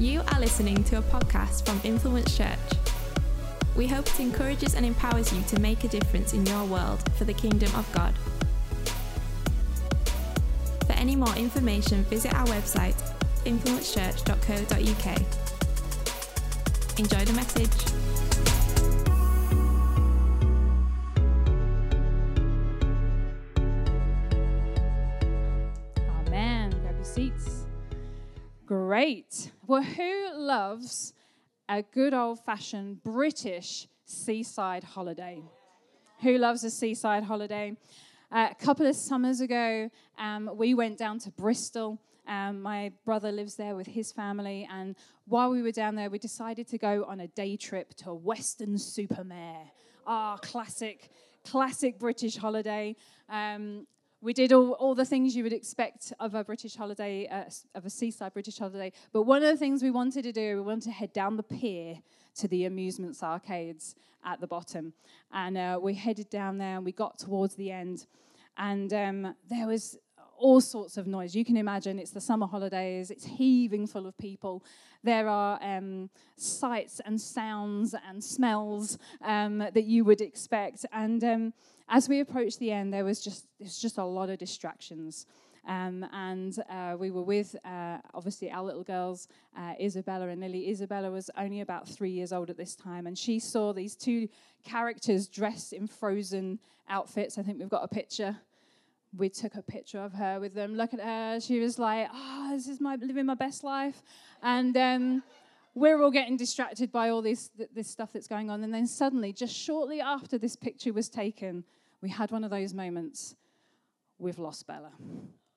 You are listening to a podcast from Influence Church. We hope it encourages and empowers you to make a difference in your world for the kingdom of God. For any more information, visit our website, influencechurch.co.uk. Enjoy the message. Amen. Grab your seats. Great. Well, who loves a good old fashioned British seaside holiday? Who loves a seaside holiday? Uh, a couple of summers ago, um, we went down to Bristol. Um, my brother lives there with his family, and while we were down there, we decided to go on a day trip to Weston-super-Mare. Ah, classic, classic British holiday. Um, we did all, all the things you would expect of a British holiday, uh, of a seaside British holiday. But one of the things we wanted to do, we wanted to head down the pier to the amusements arcades at the bottom. And uh, we headed down there and we got towards the end. And um, there was all sorts of noise. You can imagine it's the summer holidays, it's heaving full of people. There are um, sights and sounds and smells um, that you would expect. And um, as we approached the end, there was just, there's just a lot of distractions. Um, and uh, we were with, uh, obviously, our little girls, uh, Isabella and Lily. Isabella was only about three years old at this time, and she saw these two characters dressed in frozen outfits. I think we've got a picture we took a picture of her with them. Look at her. She was like, oh, this is my living my best life. And um, we're all getting distracted by all this, this stuff that's going on. And then suddenly, just shortly after this picture was taken, we had one of those moments. We've lost Bella.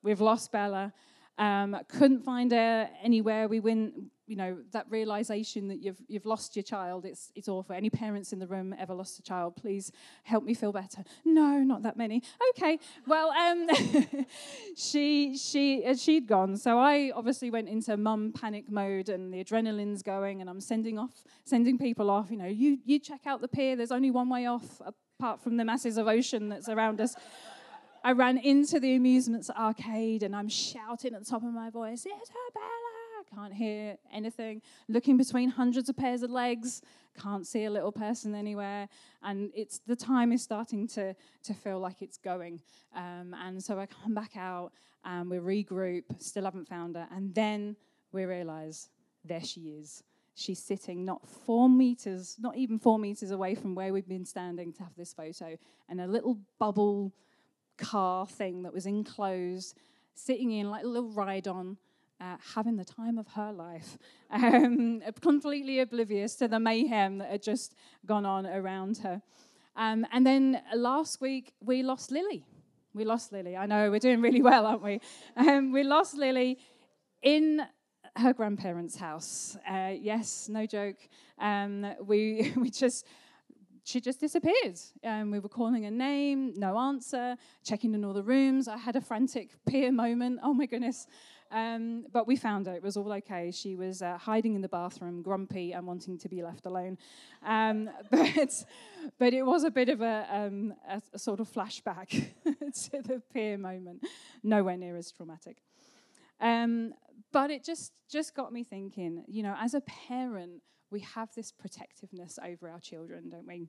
We've lost Bella. Um, couldn't find her anywhere. We went, you know, that realization that you've you've lost your child. It's it's awful. Any parents in the room ever lost a child? Please help me feel better. No, not that many. Okay, well, um, she she uh, she'd gone. So I obviously went into mum panic mode, and the adrenaline's going, and I'm sending off sending people off. You know, you you check out the pier. There's only one way off, apart from the masses of ocean that's around us. I ran into the amusements arcade and I'm shouting at the top of my voice, It's Isabella! I can't hear anything. Looking between hundreds of pairs of legs, can't see a little person anywhere. And it's the time is starting to, to feel like it's going. Um, and so I come back out and we regroup, still haven't found her. And then we realize there she is. She's sitting not four meters, not even four meters away from where we've been standing to have this photo, and a little bubble car thing that was enclosed, sitting in like a little ride on, uh, having the time of her life, um, completely oblivious to the mayhem that had just gone on around her. Um, and then last week, we lost Lily. We lost Lily. I know we're doing really well, aren't we? Um, we lost Lily in her grandparents' house. Uh, yes, no joke. Um, we we just she just disappeared. Um, we were calling her name, no answer, checking in all the rooms. I had a frantic pier moment. Oh my goodness. Um, but we found her. It was all okay. She was uh, hiding in the bathroom, grumpy and wanting to be left alone. Um, but, but it was a bit of a, um, a, a sort of flashback to the pier moment. Nowhere near as traumatic. But it just, just got me thinking, you know, as a parent, we have this protectiveness over our children, don't we?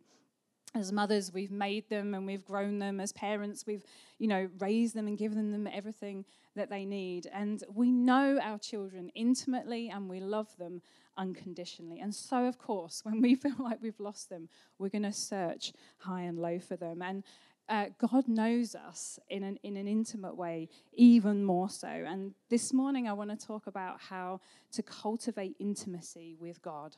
As mothers, we've made them and we've grown them. As parents, we've, you know, raised them and given them everything that they need. And we know our children intimately and we love them unconditionally. And so, of course, when we feel like we've lost them, we're going to search high and low for them. And uh, God knows us in an, in an intimate way, even more so. And this morning, I want to talk about how to cultivate intimacy with God.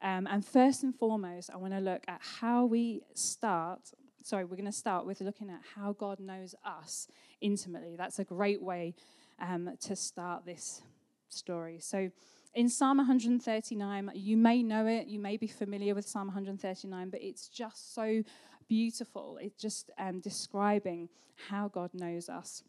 Um, and first and foremost, I want to look at how we start. Sorry, we're going to start with looking at how God knows us intimately. That's a great way um, to start this story. So, in Psalm 139, you may know it, you may be familiar with Psalm 139, but it's just so beautiful. It's just um, describing how God knows us.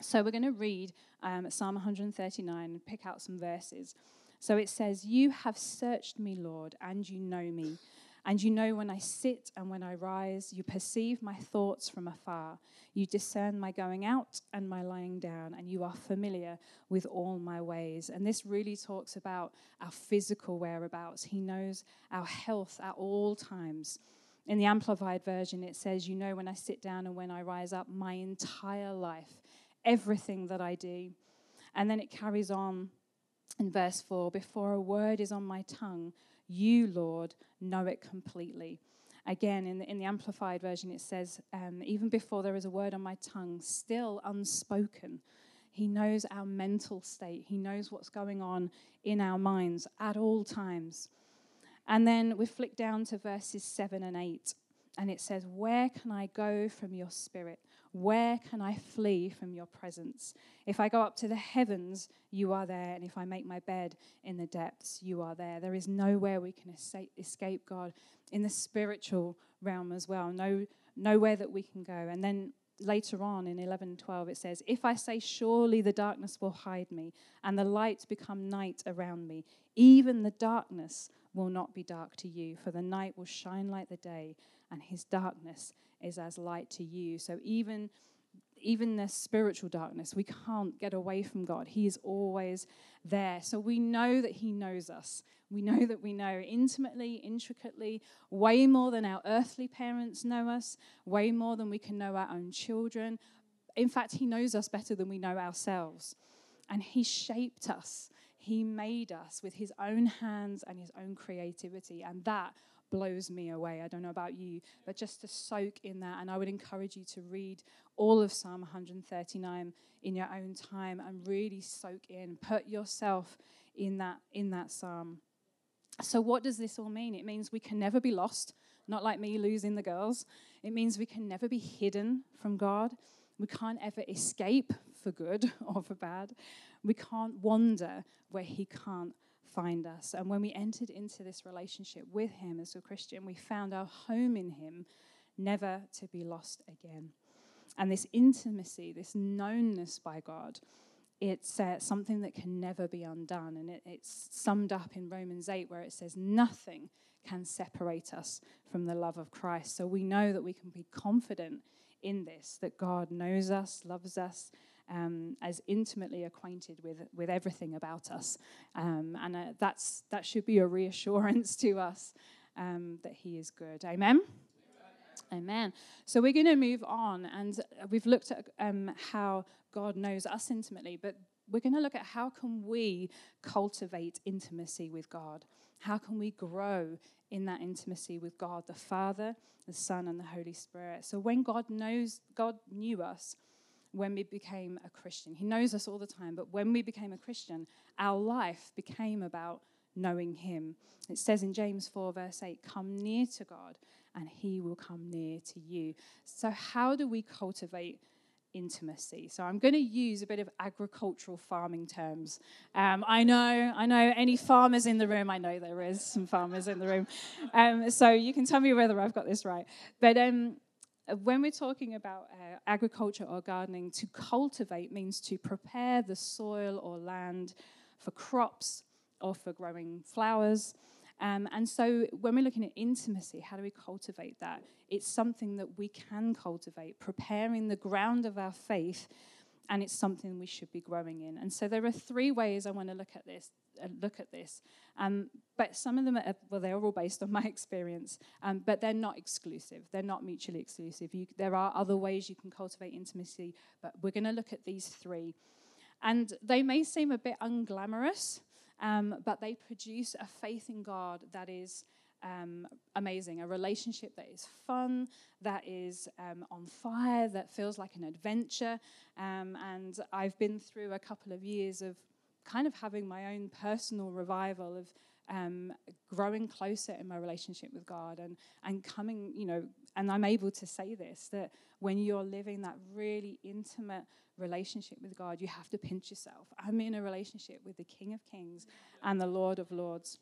So we're going to read um, Psalm 139 and pick out some verses. So it says, You have searched me, Lord, and you know me. And you know when I sit and when I rise, you perceive my thoughts from afar. You discern my going out and my lying down, and you are familiar with all my ways. And this really talks about our physical whereabouts. He knows our health at all times. In the Amplified Version, it says, You know when I sit down and when I rise up, my entire life, everything that I do. And then it carries on in verse 4 Before a word is on my tongue, you, Lord, know it completely. Again, in the, in the Amplified Version, it says, um, Even before there is a word on my tongue, still unspoken, He knows our mental state. He knows what's going on in our minds at all times. And then we flick down to verses 7 and 8, and it says, Where can I go from your spirit? Where can I flee from your presence? If I go up to the heavens, you are there. And if I make my bed in the depths, you are there. There is nowhere we can escape God in the spiritual realm as well. No, nowhere that we can go. And then later on in 11 12 it says if i say surely the darkness will hide me and the light become night around me even the darkness will not be dark to you for the night will shine like the day and his darkness is as light to you. So even even the spiritual darkness, we can't get away from God. He is always there. So we know that He knows us. We know that we know intimately, intricately, way more than our earthly parents know us, way more than we can know our own children. In fact, He knows us better than we know ourselves. And He shaped us, He made us with His own hands and His own creativity. And that blows me away. I don't know about you, but just to soak in that. And I would encourage you to read all of Psalm 139 in your own time and really soak in, put yourself in that in that psalm. So what does this all mean? It means we can never be lost, not like me losing the girls. It means we can never be hidden from God. We can't ever escape for good or for bad. We can't wander where he can't find us. And when we entered into this relationship with Him as a Christian, we found our home in Him, never to be lost again. And this intimacy, this knownness by God, it's uh, something that can never be undone. And it, it's summed up in Romans 8, where it says, Nothing can separate us from the love of Christ. So we know that we can be confident in this, that God knows us, loves us, um, as intimately acquainted with, with everything about us. Um, and uh, that's, that should be a reassurance to us um, that He is good. Amen? Amen. Amen. So we're going to move on, and we've looked at um, how God knows us intimately, but we're going to look at how can we cultivate intimacy with God? How can we grow in that intimacy with God, the Father, the Son, and the Holy Spirit? So when God knows, God knew us when we became a Christian. He knows us all the time, but when we became a Christian, our life became about knowing Him. It says in James 4, verse 8, Come near to God, and He will come near to you. So, how do we cultivate? intimacy. So I'm going to use a bit of agricultural farming terms. Um, I know, I know. Any farmers in the room? I know there is some farmers in the room. Um, so you can tell me whether I've got this right. But um, when we're talking about uh, agriculture or gardening, to cultivate means to prepare the soil or land for crops or for growing flowers. Um, and so when we're looking at intimacy, how do we cultivate that? It's something that we can cultivate, preparing the ground of our faith, and it's something we should be growing in. And so there are three ways I want to look at this uh, look at this. Um, but some of them, are, well, they're all based on my experience, um, but they're not exclusive. They're not mutually exclusive. You, there are other ways you can cultivate intimacy, but we're going to look at these three. And they may seem a bit unglamorous, um, but they produce a faith in God that is um, amazing. A relationship that is fun, that is um, on fire, that feels like an adventure. Um, and I've been through a couple of years of kind of having my own personal revival of um, growing closer in my relationship with God and, and coming, you know, and I'm able to say this that when you're living that really intimate relationship with God, you have to pinch yourself. I'm in a relationship with the King of Kings and the Lord of Lords.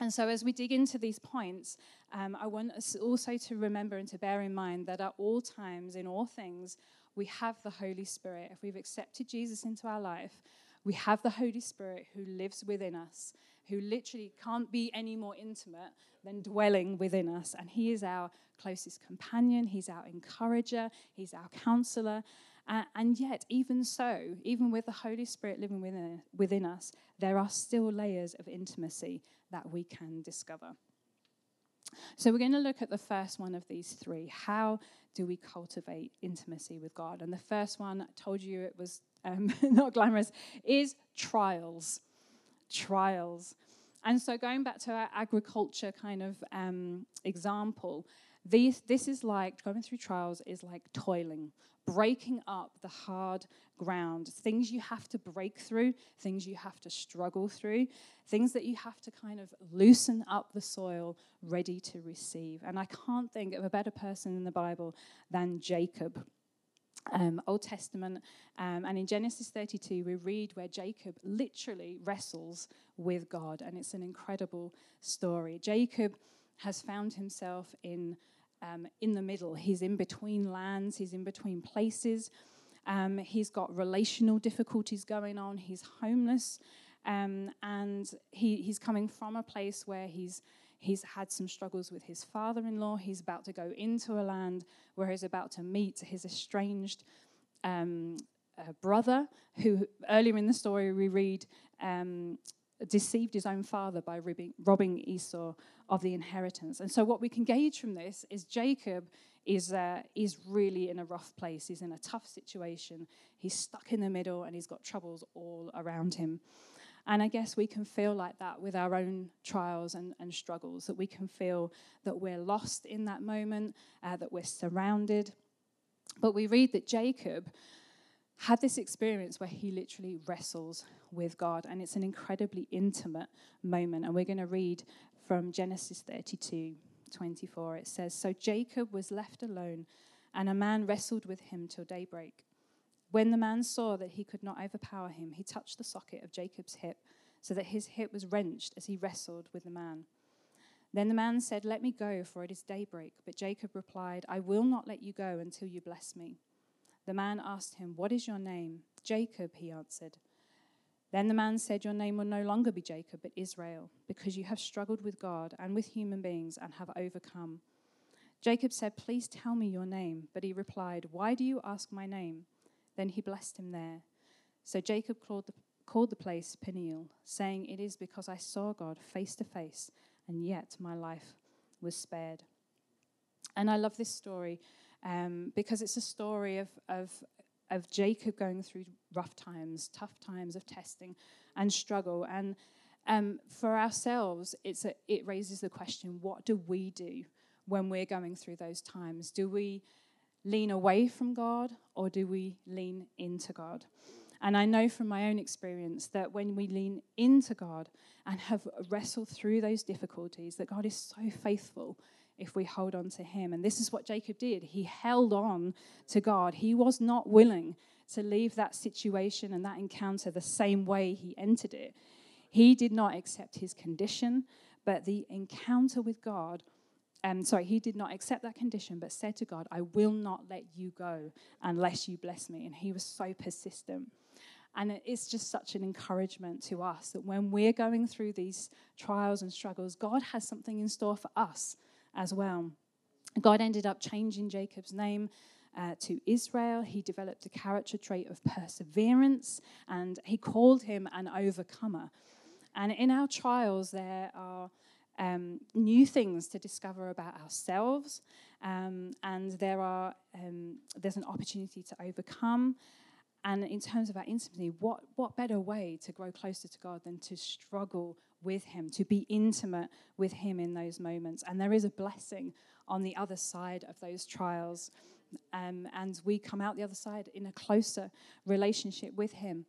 And so, as we dig into these points, um, I want us also to remember and to bear in mind that at all times, in all things, we have the Holy Spirit. If we've accepted Jesus into our life, we have the Holy Spirit who lives within us, who literally can't be any more intimate than dwelling within us. And He is our closest companion, He's our encourager, He's our counselor. Uh, and yet, even so, even with the Holy Spirit living within, within us, there are still layers of intimacy that we can discover. So, we're going to look at the first one of these three. How do we cultivate intimacy with God? And the first one, I told you it was um, not glamorous, is trials. Trials. And so, going back to our agriculture kind of um, example, these, this is like going through trials is like toiling, breaking up the hard ground, things you have to break through, things you have to struggle through, things that you have to kind of loosen up the soil ready to receive. And I can't think of a better person in the Bible than Jacob. Um, Old Testament, um, and in Genesis 32, we read where Jacob literally wrestles with God, and it's an incredible story. Jacob has found himself in um, in the middle. He's in between lands, he's in between places. Um, he's got relational difficulties going on, he's homeless, um, and he, he's coming from a place where he's He's had some struggles with his father in law. He's about to go into a land where he's about to meet his estranged um, uh, brother, who earlier in the story we read um, deceived his own father by robbing, robbing Esau of the inheritance. And so, what we can gauge from this is Jacob is, uh, is really in a rough place. He's in a tough situation. He's stuck in the middle and he's got troubles all around him. And I guess we can feel like that with our own trials and, and struggles, that we can feel that we're lost in that moment, uh, that we're surrounded. But we read that Jacob had this experience where he literally wrestles with God, and it's an incredibly intimate moment. And we're going to read from Genesis 32 24. It says, So Jacob was left alone, and a man wrestled with him till daybreak. When the man saw that he could not overpower him, he touched the socket of Jacob's hip, so that his hip was wrenched as he wrestled with the man. Then the man said, Let me go, for it is daybreak. But Jacob replied, I will not let you go until you bless me. The man asked him, What is your name? Jacob, he answered. Then the man said, Your name will no longer be Jacob, but Israel, because you have struggled with God and with human beings and have overcome. Jacob said, Please tell me your name. But he replied, Why do you ask my name? Then he blessed him there. So Jacob called the, called the place Peniel, saying, It is because I saw God face to face, and yet my life was spared. And I love this story um, because it's a story of, of, of Jacob going through rough times, tough times of testing and struggle. And um, for ourselves, it's a, it raises the question what do we do when we're going through those times? Do we lean away from God or do we lean into God? And I know from my own experience that when we lean into God and have wrestled through those difficulties, that God is so faithful if we hold on to him. And this is what Jacob did. He held on to God. He was not willing to leave that situation and that encounter the same way he entered it. He did not accept his condition, but the encounter with God, um, sorry, he did not accept that condition, but said to God, I will not let you go unless you bless me. And he was so persistent. And it's just such an encouragement to us that when we're going through these trials and struggles, God has something in store for us as well. God ended up changing Jacob's name uh, to Israel. He developed a character trait of perseverance and he called him an overcomer. And in our trials, there are um, new things to discover about ourselves, um, and there are um, there's an opportunity to overcome. And in terms of our intimacy, what, what better way to grow closer to God than to struggle with Him, to be intimate with Him in those moments? And there is a blessing on the other side of those trials. Um, and we come out the other side in a closer relationship with Him.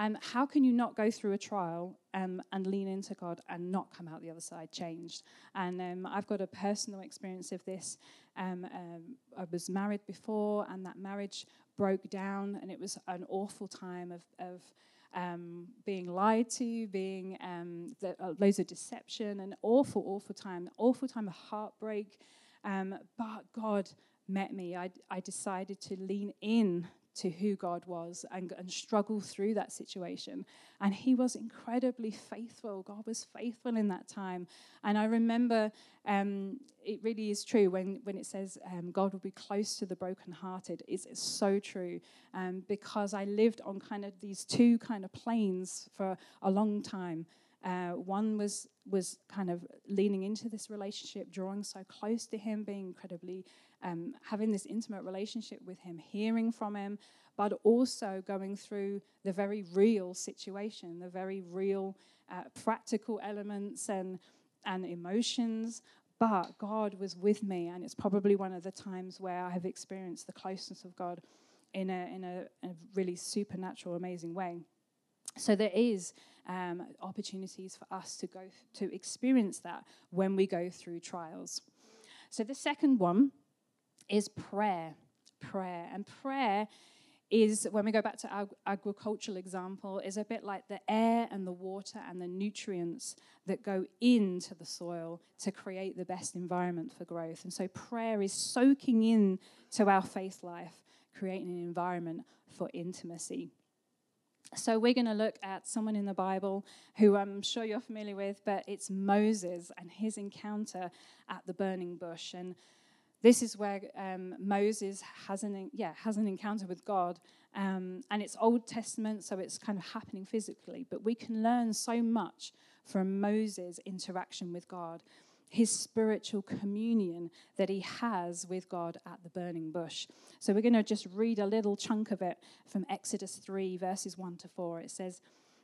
Um, how can you not go through a trial um, and lean into God and not come out the other side changed? And um, I've got a personal experience of this. Um, um, I was married before, and that marriage broke down, and it was an awful time of, of being lied to, being the, uh, loads of deception, an awful, awful time, awful time of heartbreak. But God met me. I, I decided to lean in to who God was and, and struggle through that situation. And he was incredibly faithful. God was faithful in that time. And I remember um, it really is true when, when it says um, God will be close to the brokenhearted. It's, it's so true um, because I lived on kind of these two kind of planes for a long time. Uh, one was was kind of leaning into this relationship, drawing so close to him, being incredibly um, having this intimate relationship with him, hearing from him, but also going through the very real situation, the very real uh, practical elements and and emotions. But God was with me, and it's probably one of the times where I have experienced the closeness of God in a in a, a really supernatural, amazing way. So there is um, opportunities for us to go to experience that when we go through trials. So the second one is prayer. Prayer and prayer is when we go back to our agricultural example is a bit like the air and the water and the nutrients that go into the soil to create the best environment for growth and so prayer is soaking in to our faith life creating an environment for intimacy so we're going to look at someone in the Bible who I'm sure you're familiar with, but it's Moses and his encounter at the burning bush. And this is where um, Moses has an, yeah, has an encounter with God. Um, and it's Old Testament, so it's kind of happening physically. But we can learn so much from Moses' interaction with God his spiritual communion that he has with God at the burning bush. So we're going to just read a little chunk of it from Exodus 3, verses 1 to 4. It says,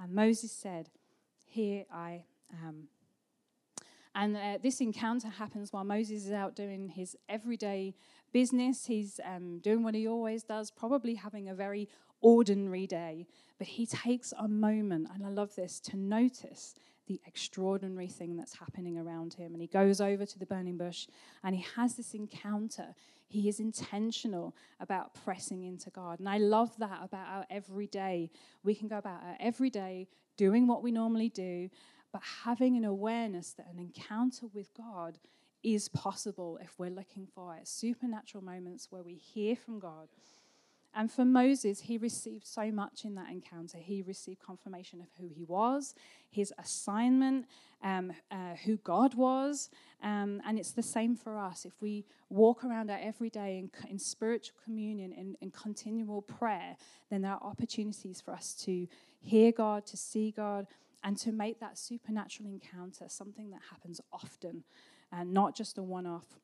And Moses said, Here I am. And uh, this encounter happens while Moses is out doing his everyday business. He's um, doing what he always does, probably having a very ordinary day. But he takes a moment, and I love this, to notice the extraordinary thing that's happening around him. And he goes over to the burning bush and he has this encounter. He is intentional about pressing into God. And I love that about our everyday. We can go about our everyday doing what we normally do, but having an awareness that an encounter with God is possible if we're looking for it. Supernatural moments where we hear from God and for Moses, he received so much in that encounter. He received confirmation of who he was, his assignment, um, uh, who God was. Um, and it's the same for us. If we walk around our every day in, in spiritual communion and in, in continual prayer, then there are opportunities for us to hear God, to see God, and to make that supernatural encounter something that happens often and not just a one off.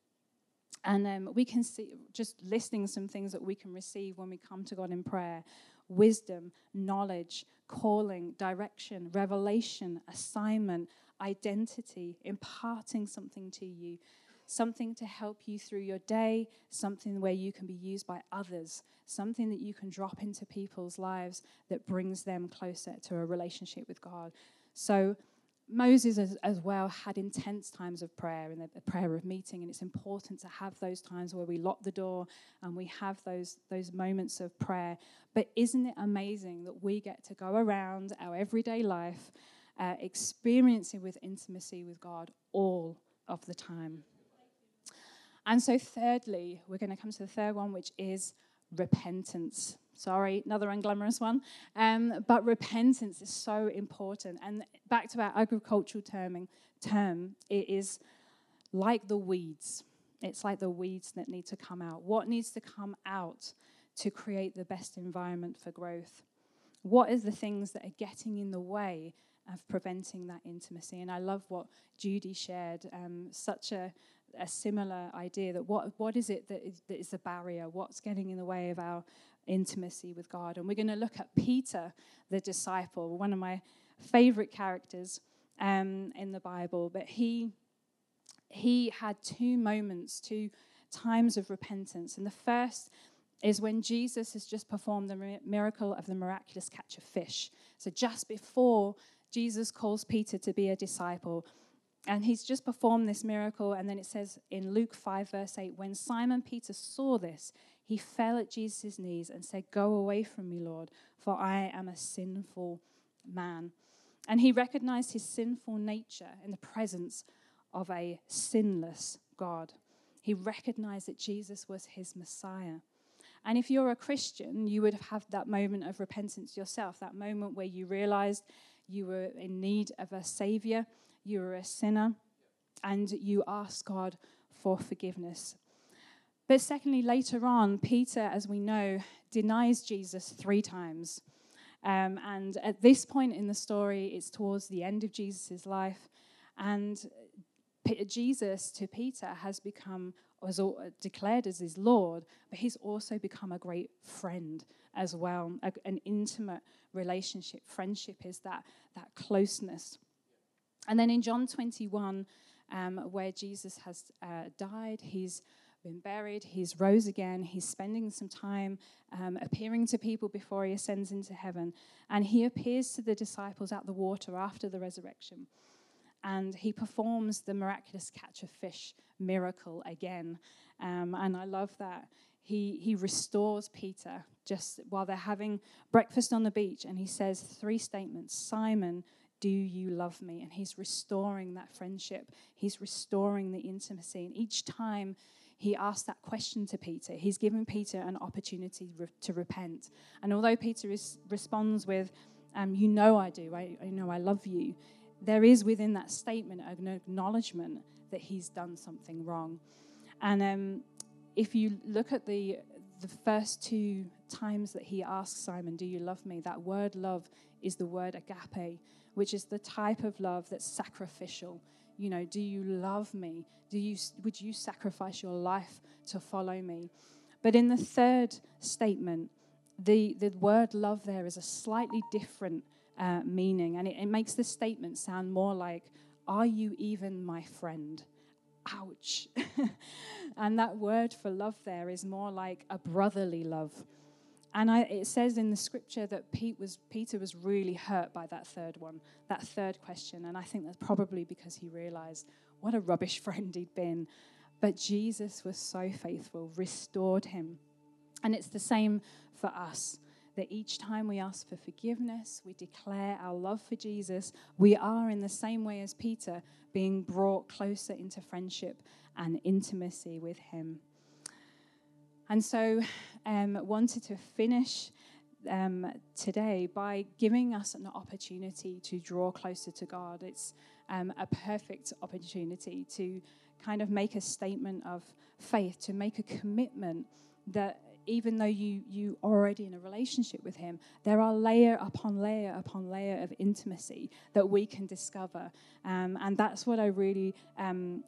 And um, we can see, just listing some things that we can receive when we come to God in prayer wisdom, knowledge, calling, direction, revelation, assignment, identity, imparting something to you, something to help you through your day, something where you can be used by others, something that you can drop into people's lives that brings them closer to a relationship with God. So, Moses, as, as, well, had intense times of prayer and the prayer of meeting, and it's important to have those times where we lock the door and we have those, those moments of prayer. But isn't it amazing that we get to go around our everyday life uh, experiencing with intimacy with God all of the time? And so, thirdly, we're going to come to the third one, which is repentance. Sorry, another unglamorous one. Um, but repentance is so important. And back to our agricultural terming, term, it is like the weeds. It's like the weeds that need to come out. What needs to come out to create the best environment for growth? What are the things that are getting in the way of preventing that intimacy? And I love what Judy shared, um, such a, a similar idea that what, what is it that is, that is the barrier? What's getting in the way of our intimacy with God. And we're going to look at Peter, the disciple, one of my favorite characters um, in the Bible. But he, he had two moments, two times of repentance. And the first is when Jesus has just performed the miracle of the miraculous catch of fish. So just before Jesus calls Peter to be a disciple, and he's just performed this miracle. And then it says in Luke 5, verse 8, when Simon Peter saw this, he fell at Jesus' knees and said, Go away from me, Lord, for I am a sinful man. And he recognized his sinful nature in the presence of a sinless God. He recognized that Jesus was his Messiah. And if you're a Christian, you would have had that moment of repentance yourself, that moment where you realized you were in need of a Savior, you were a sinner, and you asked God for forgiveness. But secondly, later on, Peter, as we know, denies Jesus three times. Um, and at this point in the story, it's towards the end of Jesus' life. And Jesus to Peter has become was declared as his Lord, but he's also become a great friend as well, a, an intimate relationship. Friendship is that that closeness. And then in John 21, um, where Jesus has uh, died, he's been buried, he's rose again, he's spending some time um, appearing to people before he ascends into heaven, and he appears to the disciples at the water after the resurrection and he performs the miraculous catch of fish miracle again. Um, and I love that. He, he restores Peter just while they're having breakfast on the beach, and he says three statements Simon, do you love me? And he's restoring that friendship, he's restoring the intimacy. And each time he asks that question to Peter, he's given Peter an opportunity re- to repent. And although Peter is, responds with, um, You know I do, I, I know I love you, there is within that statement an acknowledgement that he's done something wrong. And um, if you look at the the first two times that he asks Simon, "Do you love me?" That word "love" is the word agape, which is the type of love that's sacrificial. You know, do you love me? Do you would you sacrifice your life to follow me? But in the third statement, the the word "love" there is a slightly different uh, meaning. And it, it makes the statement sound more like, Are you even my friend? Ouch. and that word for love there is more like a brotherly love. And I, it says in the scripture that Pete was, Peter was really hurt by that third one, that third question. And I think that's probably because he realized what a rubbish friend he'd been. But Jesus was so faithful, restored him. And it's the same for us that each time we ask for forgiveness, we declare our love for Jesus, we are, in the same way as Peter, being brought closer into friendship and intimacy with Him. And so, um, wanted to finish um, today by giving us an opportunity to draw closer to God. It's um, a perfect opportunity to kind of make a statement of faith, to make a commitment that even though you you already in a relationship with him there are layer upon layer upon layer of intimacy that we can discover um, and that's what i really um,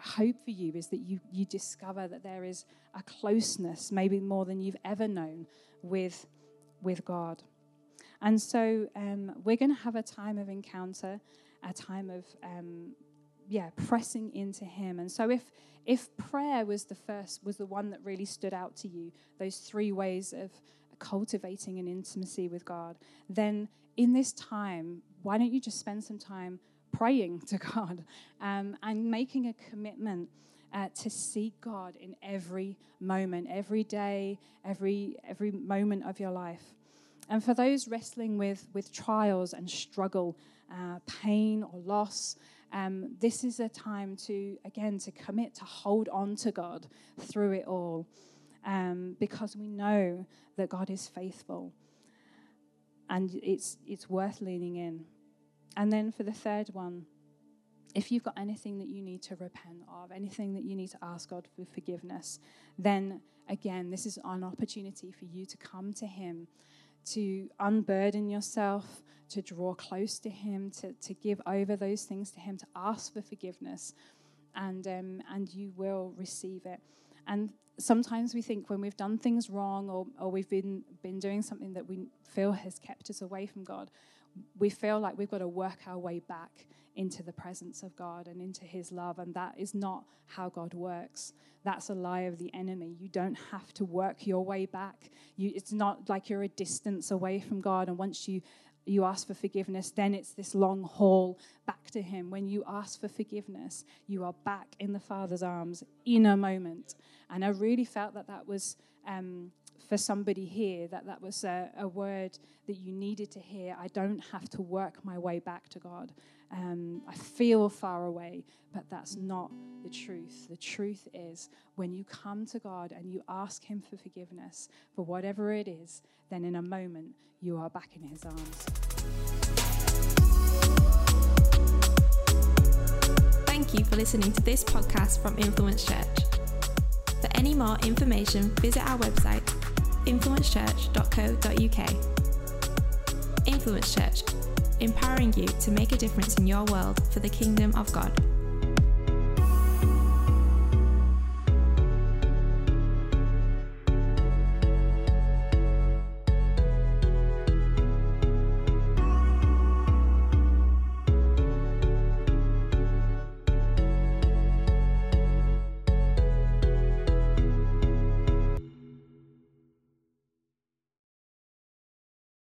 hope for you is that you you discover that there is a closeness maybe more than you've ever known with with god. And so um, we're going to have a time of encounter a time of um, yeah pressing into him. And so if if prayer was the first, was the one that really stood out to you, those three ways of cultivating an intimacy with God, then in this time, why don't you just spend some time praying to God um, and making a commitment uh, to seek God in every moment, every day, every every moment of your life. And for those wrestling with with trials and struggle, uh, pain or loss, um, this is a time to, again, to commit to hold on to God through it all um, because we know that God is faithful and it's, it's worth leaning in. And then for the third one, if you've got anything that you need to repent of, anything that you need to ask God for forgiveness, then again, this is an opportunity for you to come to Him, to unburden yourself, to draw close to Him, to, to give over those things to Him, to ask for forgiveness, and, um, and you will receive it. And sometimes we think when we've done things wrong or, or we've been, been doing something that we feel has kept us away from God, we feel like we've got to work our way back into the presence of God and into His love. And that is not how God works. That's a lie of the enemy. You don't have to work your way back. You, it's not like you're a distance away from God. And once you you ask for forgiveness, then it's this long haul back to Him. When you ask for forgiveness, you are back in the Father's arms in a moment. And I really felt that that was um, for somebody here that that was a, a, word that you needed to hear. I don't have to work my way back to God. Um, I feel far away, but that's not the truth. The truth is when you come to God and you ask Him for forgiveness for whatever it is, then in a moment you are back in His arms. Thank you for listening to this podcast from Influence Church. For any more information, visit our website influencechurch.co.uk. Influence Church, empowering you to make a difference in your world for the kingdom of God.